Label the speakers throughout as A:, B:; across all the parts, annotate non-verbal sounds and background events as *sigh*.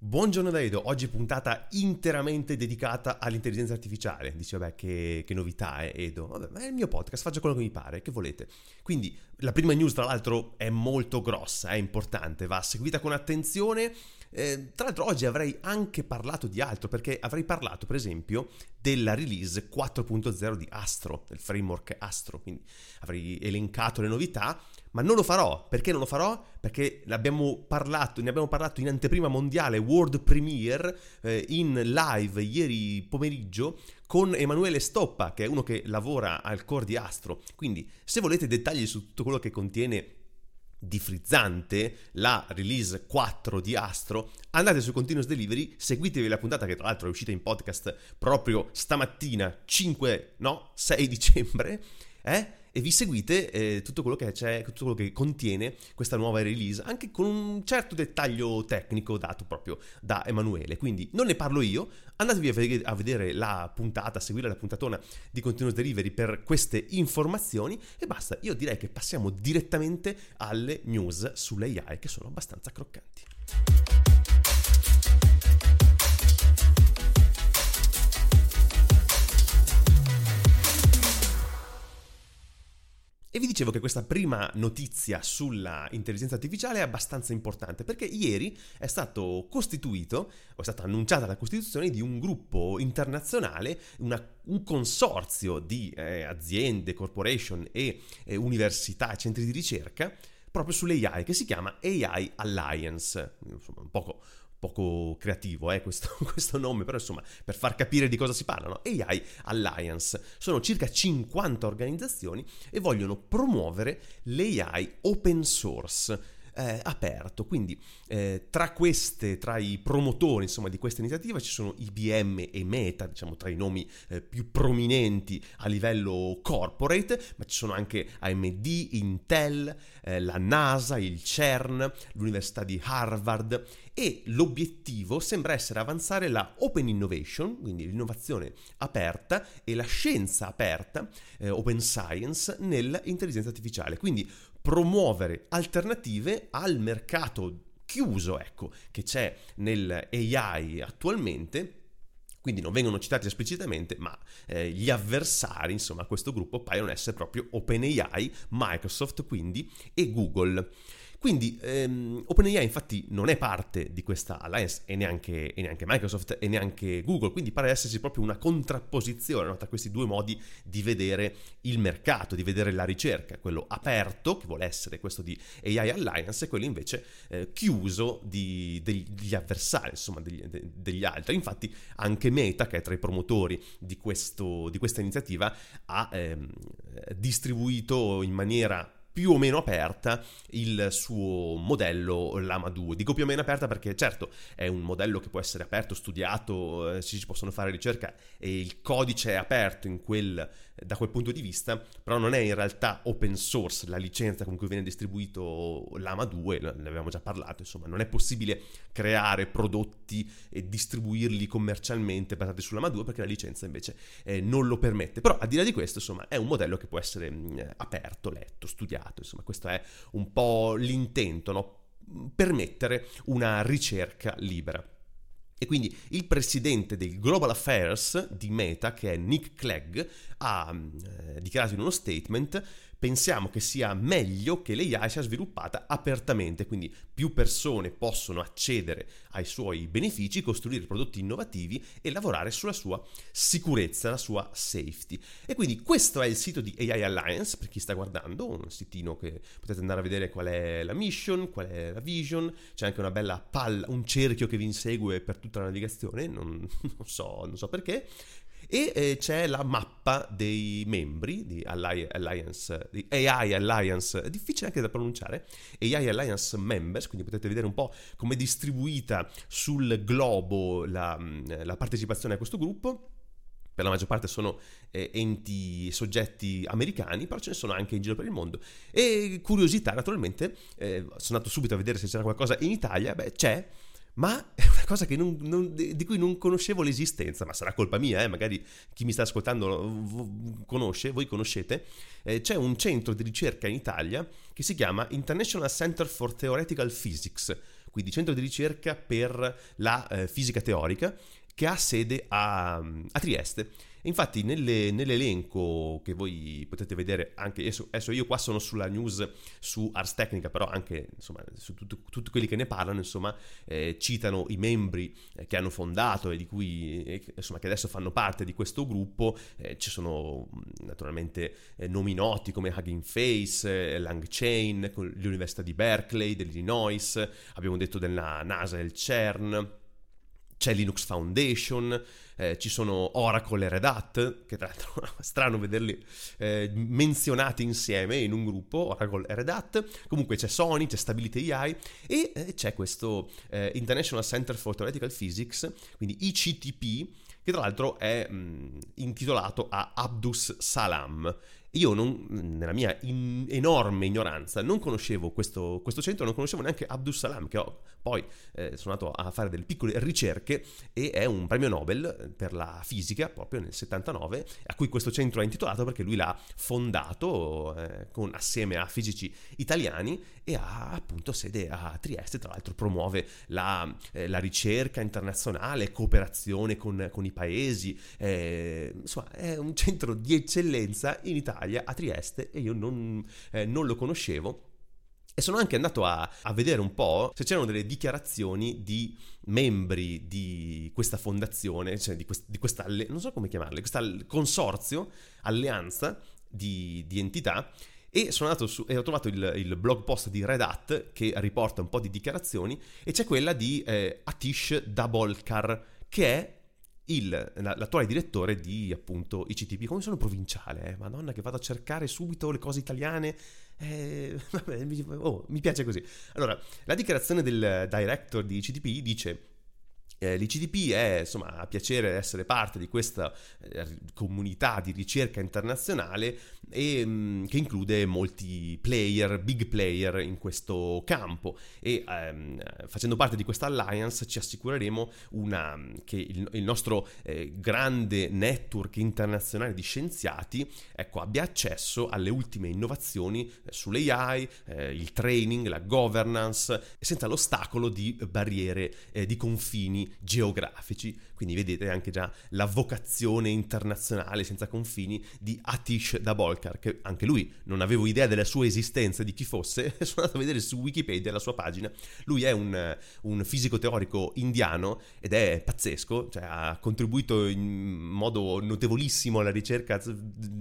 A: Buongiorno da Edo, oggi puntata interamente dedicata all'intelligenza artificiale. Dice, vabbè, che, che novità è Edo. Vabbè, ma è il mio podcast, faccio quello che mi pare, che volete. Quindi, la prima news, tra l'altro, è molto grossa, è importante, va seguita con attenzione. Eh, tra l'altro oggi avrei anche parlato di altro, perché avrei parlato, per esempio, della release 4.0 di Astro, del framework Astro. Quindi avrei elencato le novità, ma non lo farò. Perché non lo farò? Perché parlato, ne abbiamo parlato in anteprima mondiale, World Premiere, eh, in live ieri pomeriggio con Emanuele Stoppa, che è uno che lavora al core di Astro. Quindi, se volete dettagli su tutto quello che contiene di frizzante la release 4 di Astro, andate su Continuous Delivery, seguitevi la puntata che tra l'altro è uscita in podcast proprio stamattina, 5, no, 6 dicembre, eh? E vi seguite eh, tutto quello che c'è, tutto quello che contiene questa nuova release, anche con un certo dettaglio tecnico dato proprio da Emanuele. Quindi non ne parlo io, andatevi a vedere la puntata, a seguire la puntatona di Continuous Delivery per queste informazioni e basta. Io direi che passiamo direttamente alle news sull'AI che sono abbastanza croccanti. E vi dicevo che questa prima notizia sulla intelligenza artificiale è abbastanza importante perché ieri è stato costituito, o è stata annunciata la costituzione di un gruppo internazionale, una, un consorzio di eh, aziende, corporation e eh, università e centri di ricerca proprio sull'AI che si chiama AI Alliance, insomma un poco poco creativo eh, questo, *laughs* questo, nome, però insomma per far capire di cosa si parla, no? AI Alliance. Sono circa 50 organizzazioni e vogliono promuovere l'AI open source eh, aperto. Quindi eh, tra queste, tra i promotori insomma, di questa iniziativa ci sono IBM e Meta, diciamo tra i nomi eh, più prominenti a livello corporate, ma ci sono anche AMD, Intel, eh, la NASA, il CERN, l'Università di Harvard e l'obiettivo sembra essere avanzare la open innovation, quindi l'innovazione aperta e la scienza aperta, eh, open science, nell'intelligenza artificiale. Quindi promuovere alternative al mercato chiuso, ecco, che c'è nell'AI attualmente. Quindi non vengono citati esplicitamente, ma eh, gli avversari, insomma, a questo gruppo paiono essere proprio OpenAI, Microsoft quindi e Google. Quindi ehm, OpenAI infatti non è parte di questa alliance e neanche, e neanche, Microsoft e neanche Google, quindi pare esserci proprio una contrapposizione no, tra questi due modi di vedere il mercato, di vedere la ricerca, quello aperto, che vuole essere questo di AI Alliance, e quello invece eh, chiuso di, degli avversari, insomma degli, de, degli altri. Infatti anche Meta, che è tra i promotori di, questo, di questa iniziativa, ha ehm, distribuito in maniera più o meno aperta il suo modello Lama 2. Dico più o meno aperta perché certo è un modello che può essere aperto, studiato, eh, ci possono fare ricerca e il codice è aperto quel, da quel punto di vista, però non è in realtà open source la licenza con cui viene distribuito Lama 2, ne avevamo già parlato, insomma non è possibile creare prodotti e distribuirli commercialmente basati su Lama 2 perché la licenza invece eh, non lo permette. Però al di là di questo, insomma, è un modello che può essere mh, mm, aperto, letto, studiato mercato. Insomma, questo è un po' l'intento, no? permettere una ricerca libera. E quindi il presidente del Global Affairs di Meta, che è Nick Clegg, ha eh, dichiarato in uno statement pensiamo che sia meglio che l'AI sia sviluppata apertamente, quindi più persone possono accedere ai suoi benefici, costruire prodotti innovativi e lavorare sulla sua sicurezza, la sua safety. E quindi questo è il sito di AI Alliance, per chi sta guardando, un sitino che potete andare a vedere qual è la mission, qual è la vision, c'è anche una bella palla, un cerchio che vi insegue per tutta la navigazione, non, *laughs* non, so, non so perché, e eh, c'è la mappa dei membri di Alliance, di AI Alliance, difficile anche da pronunciare, AI Alliance Members, quindi potete vedere un po' come è distribuita sul globo la, mm, la partecipazione a questo gruppo. Per la maggior parte sono eh, enti, soggetti americani, però ce ne sono anche in giro per il mondo. E curiosità, naturalmente, eh, sono andato subito a vedere se c'era qualcosa in Italia, beh c'è, ma è una cosa non, non, di cui non conoscevo l'esistenza, ma sarà colpa mia, eh? magari chi mi sta ascoltando conosce, voi conoscete, eh, c'è un centro di ricerca in Italia che si chiama International Center for Theoretical Physics, quindi centro di ricerca per la eh, fisica teorica, che ha sede a, a Trieste. Infatti nelle, nell'elenco che voi potete vedere anche adesso, adesso, io qua sono sulla news su Ars Technica, però anche insomma, su tutto, tutti quelli che ne parlano, insomma, eh, citano i membri eh, che hanno fondato e di cui eh, insomma, che adesso fanno parte di questo gruppo. Eh, ci sono naturalmente eh, nomi noti come Hugging Face, eh, Lang Chain, l'Università di Berkeley, dell'Illinois, abbiamo detto della NASA e il CERN c'è Linux Foundation, eh, ci sono Oracle e Red Hat, che tra l'altro *laughs* è strano vederli eh, menzionati insieme in un gruppo, Oracle e Red Hat, comunque c'è Sony, c'è Stability AI e eh, c'è questo eh, International Center for Theoretical Physics, quindi ICTP, che tra l'altro è mh, intitolato a Abdus Salam, io non, nella mia in, enorme ignoranza non conoscevo questo, questo, centro, non conoscevo neanche Abdus Salam, che ho, poi eh, sono andato a fare delle piccole ricerche e è un premio Nobel per la fisica proprio nel 79, a cui questo centro è intitolato perché lui l'ha fondato eh, con, assieme a fisici italiani e ha appunto sede a Trieste, tra l'altro promuove la, eh, la ricerca internazionale, cooperazione con, con i paesi, eh, insomma è un centro di eccellenza in Italia Italia, a Trieste, e io non, eh, non lo conoscevo. E sono anche andato a, a, vedere un po' se c'erano delle dichiarazioni di membri di questa fondazione, cioè di, quest, di questa, non so come chiamarle, questo consorzio, alleanza di, di entità e sono andato su, e ho trovato il, il, blog post di Red Hat che riporta un po' di dichiarazioni e c'è quella di eh, Atish Dabolkar che è il, l'attuale direttore di appunto ICTP, come sono provinciale, eh? madonna che vado a cercare subito le cose italiane, eh, *laughs* vabbè, oh, mi piace così. Allora, la dichiarazione del director di ICTP dice eh, L'ICDP è insomma a piacere essere parte di questa eh, comunità di ricerca internazionale e, mh, mm, che include molti player, big player in questo campo. E ehm, facendo parte di questa alliance ci assicureremo una, che il, il nostro eh, grande network internazionale di scienziati ecco, abbia accesso alle ultime innovazioni eh, sull'AI, eh, il training, la governance senza l'ostacolo di barriere eh, di confini geografici. Quindi vedete anche già la vocazione internazionale senza confini di Atish Dabolkar, che anche lui non avevo idea della sua esistenza, di chi fosse, *laughs* sono andato a vedere su Wikipedia la sua pagina. Lui è un, un fisico teorico indiano ed è pazzesco, cioè ha contribuito in modo notevolissimo alla ricerca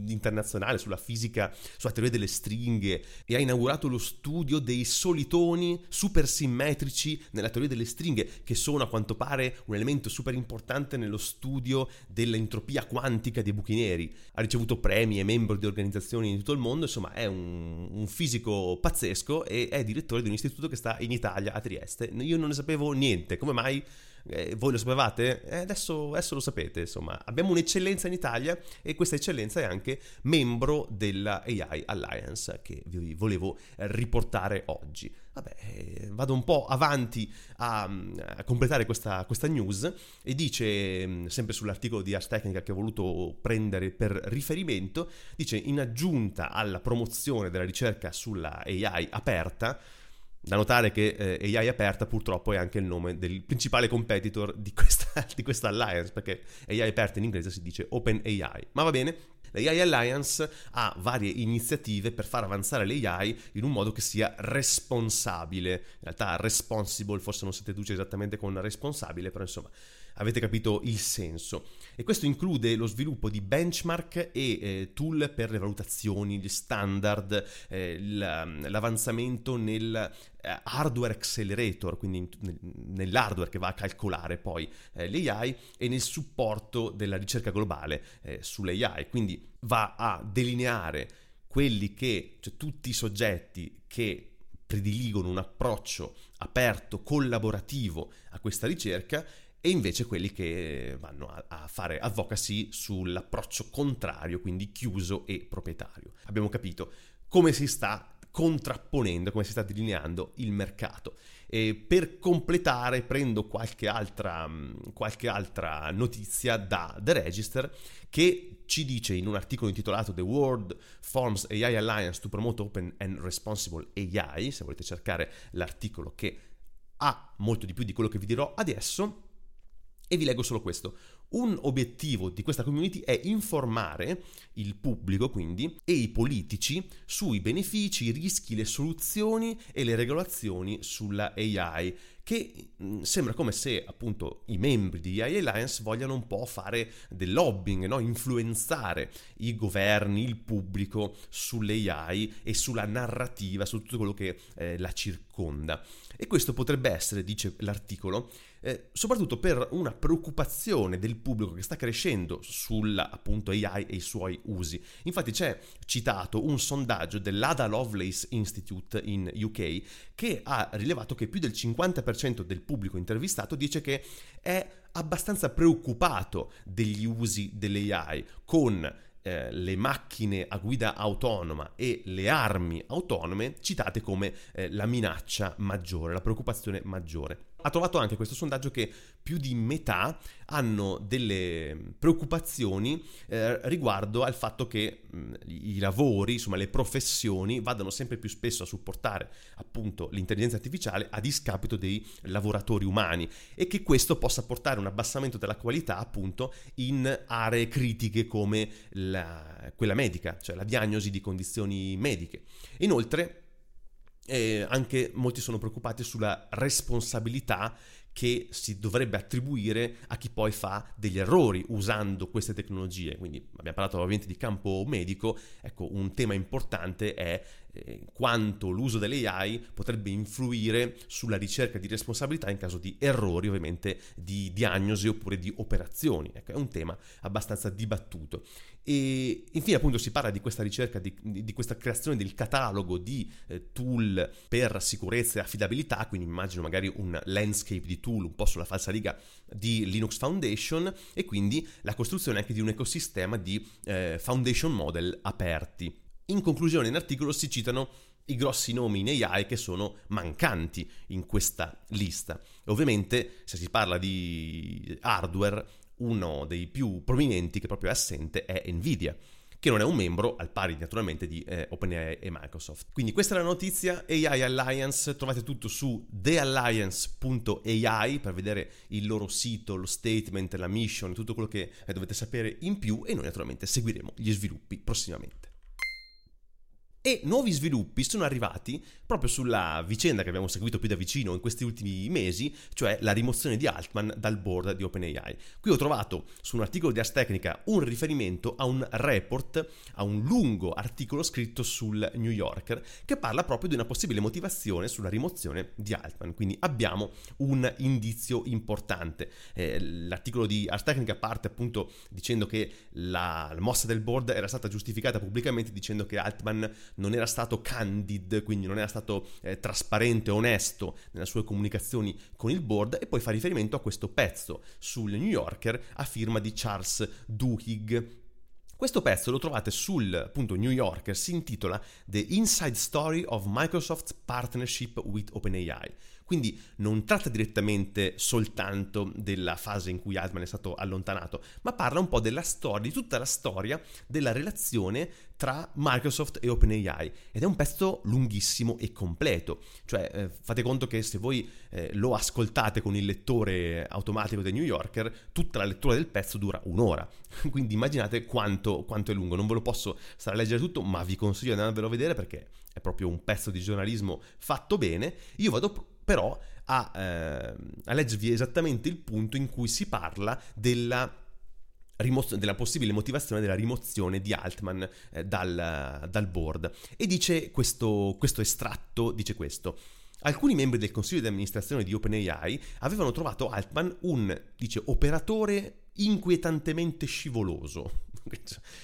A: internazionale sulla fisica, sulla teoria delle stringhe e ha inaugurato lo studio dei solitoni supersimmetrici nella teoria delle stringhe, che sono a quanto pare un elemento super importante nello studio dell'entropia quantica dei buchi neri. Ha ricevuto premi, è membro di organizzazioni in tutto il mondo, insomma è un, un fisico pazzesco e è direttore di un istituto che sta in Italia, a Trieste. Io non ne sapevo niente, come mai? Eh, voi lo sapevate? Eh, adesso, adesso, lo sapete, insomma. Abbiamo un'eccellenza in Italia e questa eccellenza è anche membro della AI Alliance che vi volevo riportare oggi. Vabbè, eh, vado un po' avanti a, a completare questa, questa, news e dice, mm, sempre sull'articolo di Ars Technica che ho voluto prendere per riferimento, dice in aggiunta alla promozione della ricerca sulla AI aperta, da notare che eh, AI aperta purtroppo è anche il nome del principale competitor di questa, *laughs* di questa alliance, perché AI aperta in inglese si dice Open AI. Ma va bene, L'AI Alliance ha varie iniziative per far avanzare l'AI in un modo che sia responsabile. In realtà responsible forse non si traduce esattamente con responsabile, però insomma avete capito il senso. E questo include lo sviluppo di benchmark e eh, tool per le valutazioni, gli standard, eh, l'avanzamento nel eh, hardware accelerator, quindi nell'hardware che va a calcolare poi eh, l'AI e nel supporto della ricerca globale eh, sull'AI. Quindi va a delineare quelli che, cioè tutti i soggetti che prediligono un approccio aperto, collaborativo a questa ricerca e invece quelli che vanno a, a, fare advocacy sull'approccio contrario, quindi chiuso e proprietario. Abbiamo capito come si sta contrapponendo, come si sta delineando il mercato. E per completare prendo qualche altra, qualche altra notizia da The Register che ci dice in un articolo intitolato The World Forms AI Alliance to Promote Open and Responsible AI, se volete cercare l'articolo che ha molto di più di quello che vi dirò adesso e vi leggo solo questo. Un obiettivo di questa community è informare il pubblico, quindi, e i politici sui benefici, i rischi, le soluzioni e le regolazioni sulla AI che mm, sembra come se appunto i membri di AI Alliance vogliano un po' fare del lobbying, no? influenzare i governi, il pubblico sulle AI e sulla narrativa, su tutto quello che eh, la circonda. E questo potrebbe essere, dice l'articolo, eh, soprattutto per una preoccupazione del pubblico che sta crescendo sulla appunto AI e i suoi usi. Infatti c'è citato un sondaggio dell'Ada Lovelace Institute in UK che ha rilevato che più del 50% del pubblico intervistato dice che è abbastanza preoccupato degli usi dell'AI con eh, le macchine a guida autonoma e le armi autonome citate come eh, la minaccia maggiore, la preoccupazione maggiore ha trovato anche questo sondaggio che più di metà hanno delle preoccupazioni eh, riguardo al fatto che mh, i lavori, insomma le professioni vadano sempre più spesso a supportare appunto l'intelligenza artificiale a discapito dei lavoratori umani e che questo possa portare un abbassamento della qualità appunto in aree critiche come la, quella medica, cioè la diagnosi di condizioni mediche. Inoltre e anche molti sono preoccupati sulla responsabilità che si dovrebbe attribuire a chi poi fa degli errori usando queste tecnologie. Quindi abbiamo parlato ovviamente di campo medico, ecco un tema importante è eh, quanto l'uso delle AI potrebbe influire sulla ricerca di responsabilità in caso di errori ovviamente di diagnosi oppure di operazioni. Ecco, è un tema abbastanza dibattuto. E infine appunto si parla di questa ricerca, di, di questa creazione del catalogo di eh, tool per sicurezza e affidabilità, quindi immagino magari un landscape di tool un po' sulla falsa riga di Linux Foundation e quindi la costruzione anche di un ecosistema di eh, foundation model aperti. In conclusione, in articolo si citano i grossi nomi in AI che sono mancanti in questa lista. Ovviamente, se si parla di hardware, uno dei più prominenti che proprio è assente è Nvidia che non è un membro, al pari naturalmente di eh, OpenAI e Microsoft. Quindi questa è la notizia AI Alliance, trovate tutto su thealliance.ai per vedere il loro sito, lo statement, la mission, tutto quello che eh, dovete sapere in più e noi naturalmente seguiremo gli sviluppi prossimamente. E nuovi sviluppi sono arrivati proprio sulla vicenda che abbiamo seguito più da vicino in questi ultimi mesi, cioè la rimozione di Altman dal board di OpenAI. Qui ho trovato su un articolo di Ars Technica un riferimento a un report, a un lungo articolo scritto sul New Yorker, che parla proprio di una possibile motivazione sulla rimozione di Altman. Quindi abbiamo un indizio importante. Eh, l'articolo di Ars Technica parte appunto dicendo che la, la mossa del board era stata giustificata pubblicamente dicendo che Altman non era stato candid, quindi non era stato eh, trasparente, onesto nelle sue comunicazioni con il board e poi fa riferimento a questo pezzo sul New Yorker a firma di Charles Duhigg. Questo pezzo lo trovate sul appunto, New Yorker, si intitola The Inside Story of Microsoft's Partnership with OpenAI. Quindi non tratta direttamente soltanto della fase in cui Altman è stato allontanato, ma parla un po' della storia, di tutta la storia della relazione tra Microsoft e OpenAI. Ed è un pezzo lunghissimo e completo, cioè eh, fate conto che se voi eh, lo ascoltate con il lettore automatico del New Yorker, tutta la lettura del pezzo dura un'ora, *laughs* quindi immaginate quanto, quanto è lungo, non ve lo posso stare a leggere tutto, ma vi consiglio di andarvelo a vedere perché è proprio un pezzo di giornalismo fatto bene, io vado però a, eh, a leggervi esattamente il punto in cui si parla della della possibile motivazione della rimozione di Altman eh, dal, dal, board. E dice questo, questo estratto, dice questo. Alcuni membri del consiglio di amministrazione di OpenAI avevano trovato Altman un, dice, operatore inquietantemente scivoloso.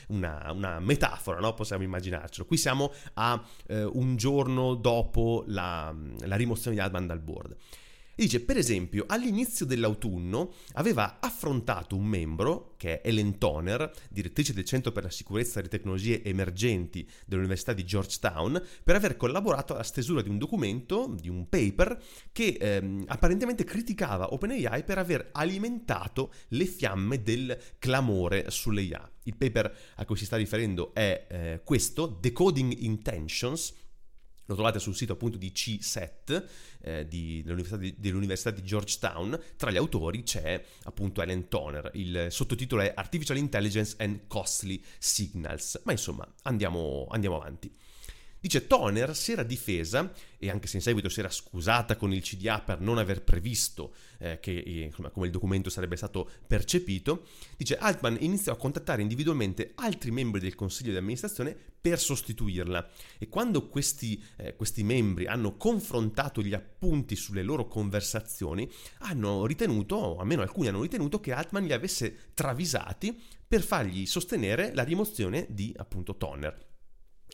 A: Una, una metafora, no? possiamo immaginarcelo. Qui siamo a eh, un giorno dopo la, la rimozione di Altman dal board. Dice, per esempio, all'inizio dell'autunno aveva affrontato un membro, che è Ellen Toner, direttrice del Centro per la sicurezza delle tecnologie emergenti dell'Università di Georgetown, per aver collaborato alla stesura di un documento, di un paper, che ehm, apparentemente criticava OpenAI per aver alimentato le fiamme del clamore sull'AI. Il paper a cui si sta riferendo è eh, questo, Decoding Intentions, lo trovate sul sito appunto di CSET eh, di, dell'università, di, dell'università, di, Georgetown. Tra gli autori c'è appunto Ellen Toner. Il sottotitolo è Artificial Intelligence and Costly Signals. Ma insomma, andiamo, andiamo avanti. Dice Toner si era difesa, e anche se in seguito si era scusata con il CDA per non aver previsto eh, che, eh, come il documento sarebbe stato percepito, dice Altman iniziò a contattare individualmente altri membri del consiglio di amministrazione per sostituirla e quando questi, eh, questi membri hanno confrontato gli appunti sulle loro conversazioni, hanno ritenuto, almeno alcuni hanno ritenuto, che Altman li avesse travisati per fargli sostenere la rimozione di appunto Toner.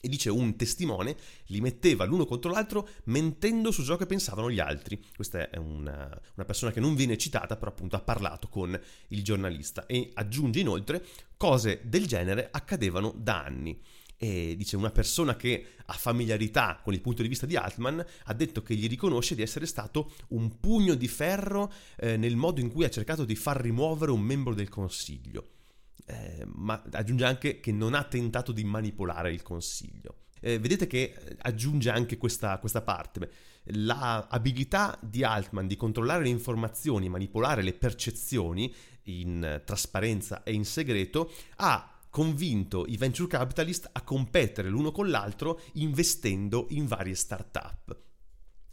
A: E dice un testimone li metteva l'uno contro l'altro mentendo su ciò che pensavano gli altri. Questa è una, una, persona che non viene citata, però appunto ha parlato con il giornalista e aggiunge inoltre cose del genere accadevano da anni. E dice una persona che ha familiarità con il punto di vista di Altman ha detto che gli riconosce di essere stato un pugno di ferro eh, nel modo in cui ha cercato di far rimuovere un membro del consiglio eh, ma aggiunge anche che non ha tentato di manipolare il consiglio. Eh, vedete che aggiunge anche questa, questa parte. L'abilità di Altman di controllare le informazioni, manipolare le percezioni in trasparenza e in segreto ha convinto i venture capitalist a competere l'uno con l'altro investendo in varie start-up.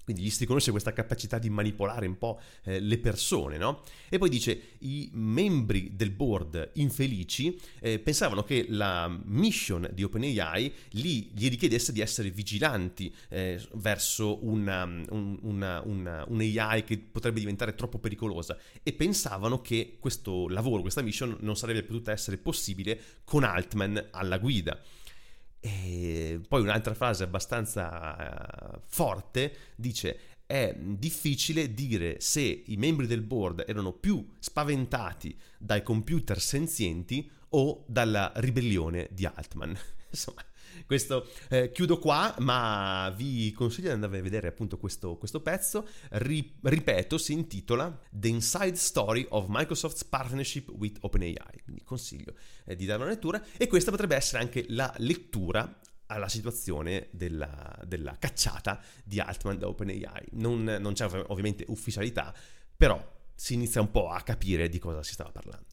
A: Quindi gli si riconosce questa capacità di manipolare un po' eh, le persone, no? E poi dice, i membri del board infelici eh, pensavano che la mission di OpenAI li, gli richiedesse di essere vigilanti eh, verso una, un, una, una, un'AI che potrebbe diventare troppo pericolosa e pensavano che questo lavoro, questa mission non sarebbe potuta essere possibile con Altman alla guida. E poi un'altra frase abbastanza uh, forte dice è difficile dire se i membri del board erano più spaventati dai computer senzienti o dalla ribellione di Altman. *laughs* Insomma, questo eh, chiudo qua, ma vi consiglio di andare a vedere appunto questo, questo pezzo. Ri, ripeto, si intitola The Inside Story of Microsoft's Partnership with OpenAI. Quindi consiglio eh, di dare una lettura e questa potrebbe essere anche la lettura alla situazione della, della cacciata di Altman da OpenAI. Non, non c'è ovviamente ufficialità, però si inizia un po' a capire di cosa si stava parlando.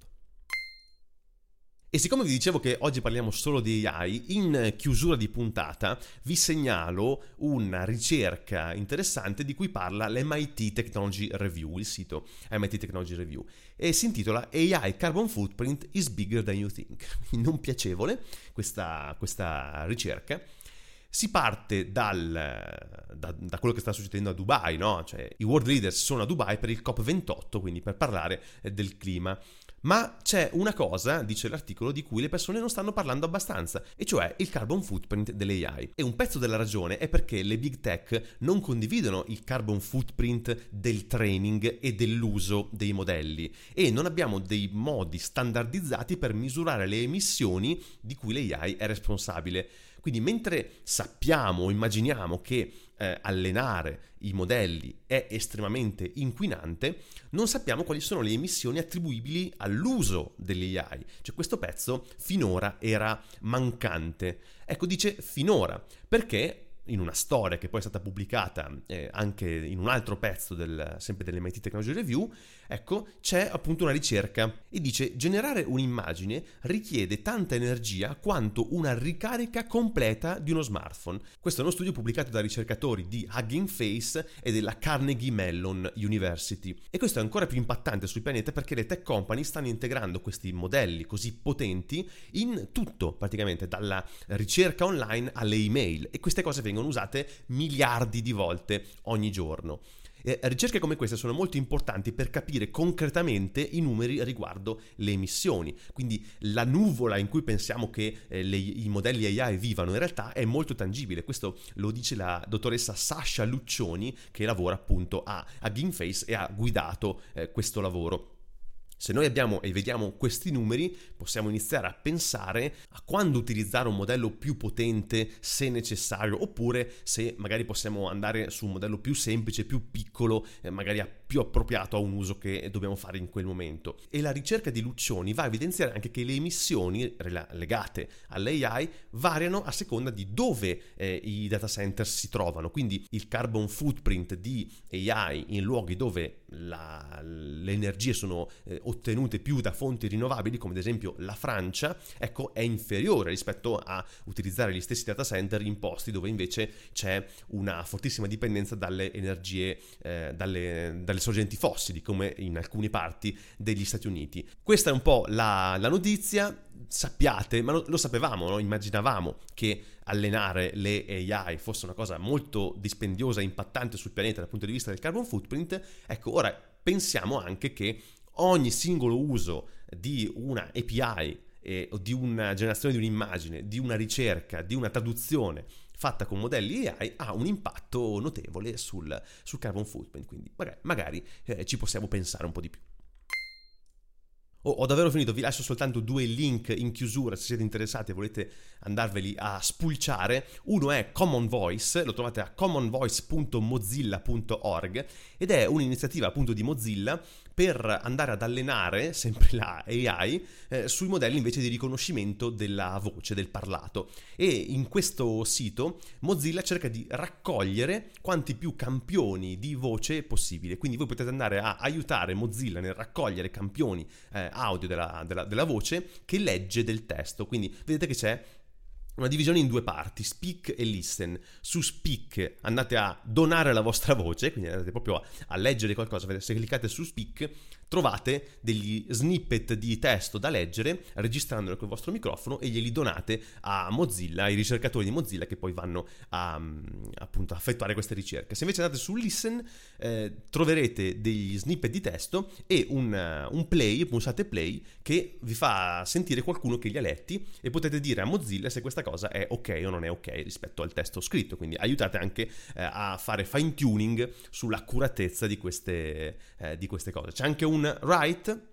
A: E siccome vi dicevo che oggi parliamo solo di AI, in chiusura di puntata vi segnalo una ricerca interessante di cui parla l'MIT Technology Review, il sito MIT Technology Review, e si intitola AI Carbon Footprint is bigger than you think. *laughs* Non piacevole questa, questa ricerca. Si parte dal, da, da, quello che sta succedendo a Dubai, no? Cioè, i world leaders sono a Dubai per il COP28, quindi per parlare del clima. Ma c'è una cosa, dice l'articolo, di cui le persone non stanno parlando abbastanza, e cioè il carbon footprint delle AI. E un pezzo della ragione è perché le big tech non condividono il carbon footprint del training e dell'uso dei modelli e non abbiamo dei modi standardizzati per misurare le emissioni di cui l'AI è responsabile. Quindi mentre sappiamo, immaginiamo che eh, allenare i modelli è estremamente inquinante, non sappiamo quali sono le emissioni attribuibili all'uso delle AI. Cioè questo pezzo finora era mancante. Ecco, dice finora, perché in una storia che poi è stata pubblicata eh, anche in un altro pezzo del, sempre dell'MIT Technology Review, ecco, c'è appunto una ricerca e dice generare un'immagine richiede tanta energia quanto una ricarica completa di uno smartphone. Questo è uno studio pubblicato da ricercatori di Hugging Face e della Carnegie Mellon University. E questo è ancora più impattante sul pianeta perché le tech company stanno integrando questi modelli così potenti in tutto, praticamente dalla ricerca online alle email e queste cose vengono vengono usate miliardi di volte ogni giorno. Ricerche come queste sono molto importanti per capire concretamente i numeri riguardo le emissioni. Quindi la nuvola in cui pensiamo che eh, le, i modelli AI vivano in realtà è molto tangibile. Questo lo dice la dottoressa Sasha Luccioni che lavora appunto a, a Gameface e ha guidato eh, questo lavoro. Se noi abbiamo e vediamo questi numeri, possiamo iniziare a pensare a quando utilizzare un modello più potente se necessario, oppure se magari possiamo andare su un modello più semplice, più piccolo, eh, magari a più appropriato a un uso che dobbiamo fare in quel momento. E la ricerca di Luccioni va a evidenziare anche che le emissioni legate all'AI variano a seconda di dove eh, i data center si trovano, quindi il carbon footprint di AI in luoghi dove la, le energie sono eh, ottenute più da fonti rinnovabili, come ad esempio la Francia, ecco, è inferiore rispetto a utilizzare gli stessi data center in posti dove invece c'è una fortissima dipendenza dalle energie, eh, dalle, dalle, sorgenti fossili, come in alcune parti degli Stati Uniti. Questa è un po' la, la notizia. Sappiate, ma lo, lo sapevamo, no? immaginavamo che allenare le AI fosse una cosa molto dispendiosa e impattante sul pianeta dal punto di vista del carbon footprint. Ecco, ora pensiamo anche che ogni singolo uso di una API eh, o di una generazione di un'immagine, di una ricerca, di una traduzione fatta con modelli AI ha un impatto notevole sul, sul carbon footprint, quindi magari, magari eh, ci possiamo pensare un po' di più. Oh, ho davvero finito, vi lascio soltanto due link in chiusura se siete interessati e volete andarveli a spulciare. Uno è Common Voice, lo trovate a commonvoice.mozilla.org ed è un'iniziativa appunto di Mozilla per andare ad allenare sempre la AI eh, sui modelli invece di riconoscimento della voce, del parlato. E in questo sito Mozilla cerca di raccogliere quanti più campioni di voce possibile. Quindi voi potete andare a aiutare Mozilla nel raccogliere campioni eh, audio della, della, della voce che legge del testo. Quindi vedete che c'è una divisione in due parti, speak e listen. Su speak andate a donare la vostra voce, quindi andate proprio a, a leggere qualcosa, se cliccate su speak trovate degli snippet di testo da leggere registrandolo col vostro microfono e glieli donate a Mozilla, ai ricercatori di Mozilla che poi vanno a, appunto, a effettuare queste ricerche. Se invece andate su Listen eh, troverete degli snippet di testo e un, un play, pulsate play, che vi fa sentire qualcuno che li ha letti e potete dire a Mozilla se questa cosa è ok o non è ok rispetto al testo scritto. Quindi aiutate anche eh, a fare fine tuning sull'accuratezza di queste, eh, di queste cose. C'è anche un write,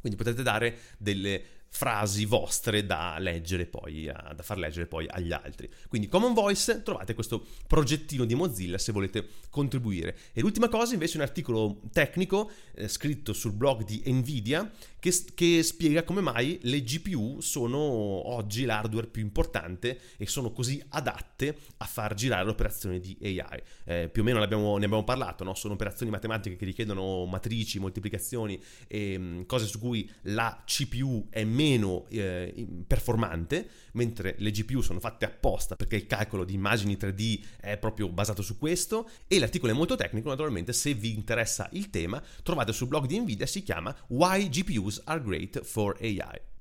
A: quindi potete dare delle frasi vostre da leggere poi, da far leggere poi agli altri. Quindi Common Voice, trovate questo progettino di Mozilla se volete contribuire. E l'ultima cosa invece è un articolo tecnico eh, scritto sul blog di Nvidia che, che, spiega come mai le GPU sono oggi l'hardware più importante e sono così adatte a far girare operazioni di AI. Eh, più o meno ne abbiamo, ne abbiamo parlato, no? sono operazioni matematiche che richiedono matrici, moltiplicazioni e mh, mm, cose su cui la CPU è meno eh, performante, mentre le GPU sono fatte apposta perché il calcolo di immagini 3D è proprio basato su questo e l'articolo è molto tecnico, naturalmente se vi interessa il tema trovate sul blog di Nvidia, si chiama Why GPUs are great for AI.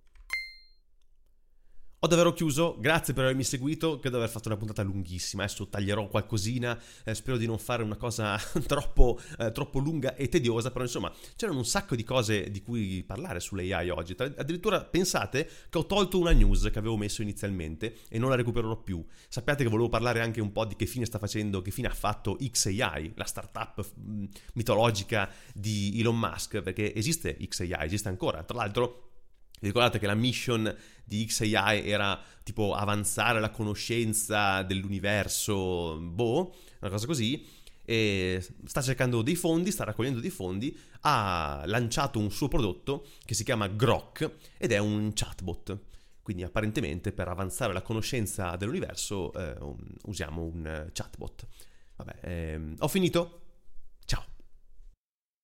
A: Ho davvero chiuso, grazie per avermi seguito, credo di aver fatto una puntata lunghissima, adesso taglierò qualcosina, eh, spero di non fare una cosa *laughs* troppo, eh, troppo, lunga e tediosa, però insomma c'erano un sacco di cose di cui parlare sull'AI oggi, addirittura pensate che ho tolto una news che avevo messo inizialmente e non la recupererò più, sappiate che volevo parlare anche un po' di che fine sta facendo, che fine ha fatto XAI, la startup mitologica di Elon Musk, perché esiste XAI, esiste ancora, tra l'altro ricordate che la mission di XAI era tipo avanzare la conoscenza dell'universo, boh, una cosa così, e sta cercando dei fondi, sta raccogliendo dei fondi, ha lanciato un suo prodotto che si chiama Grok ed è un chatbot. Quindi apparentemente per avanzare la conoscenza dell'universo eh, usiamo un chatbot. Vabbè, ehm, ho finito.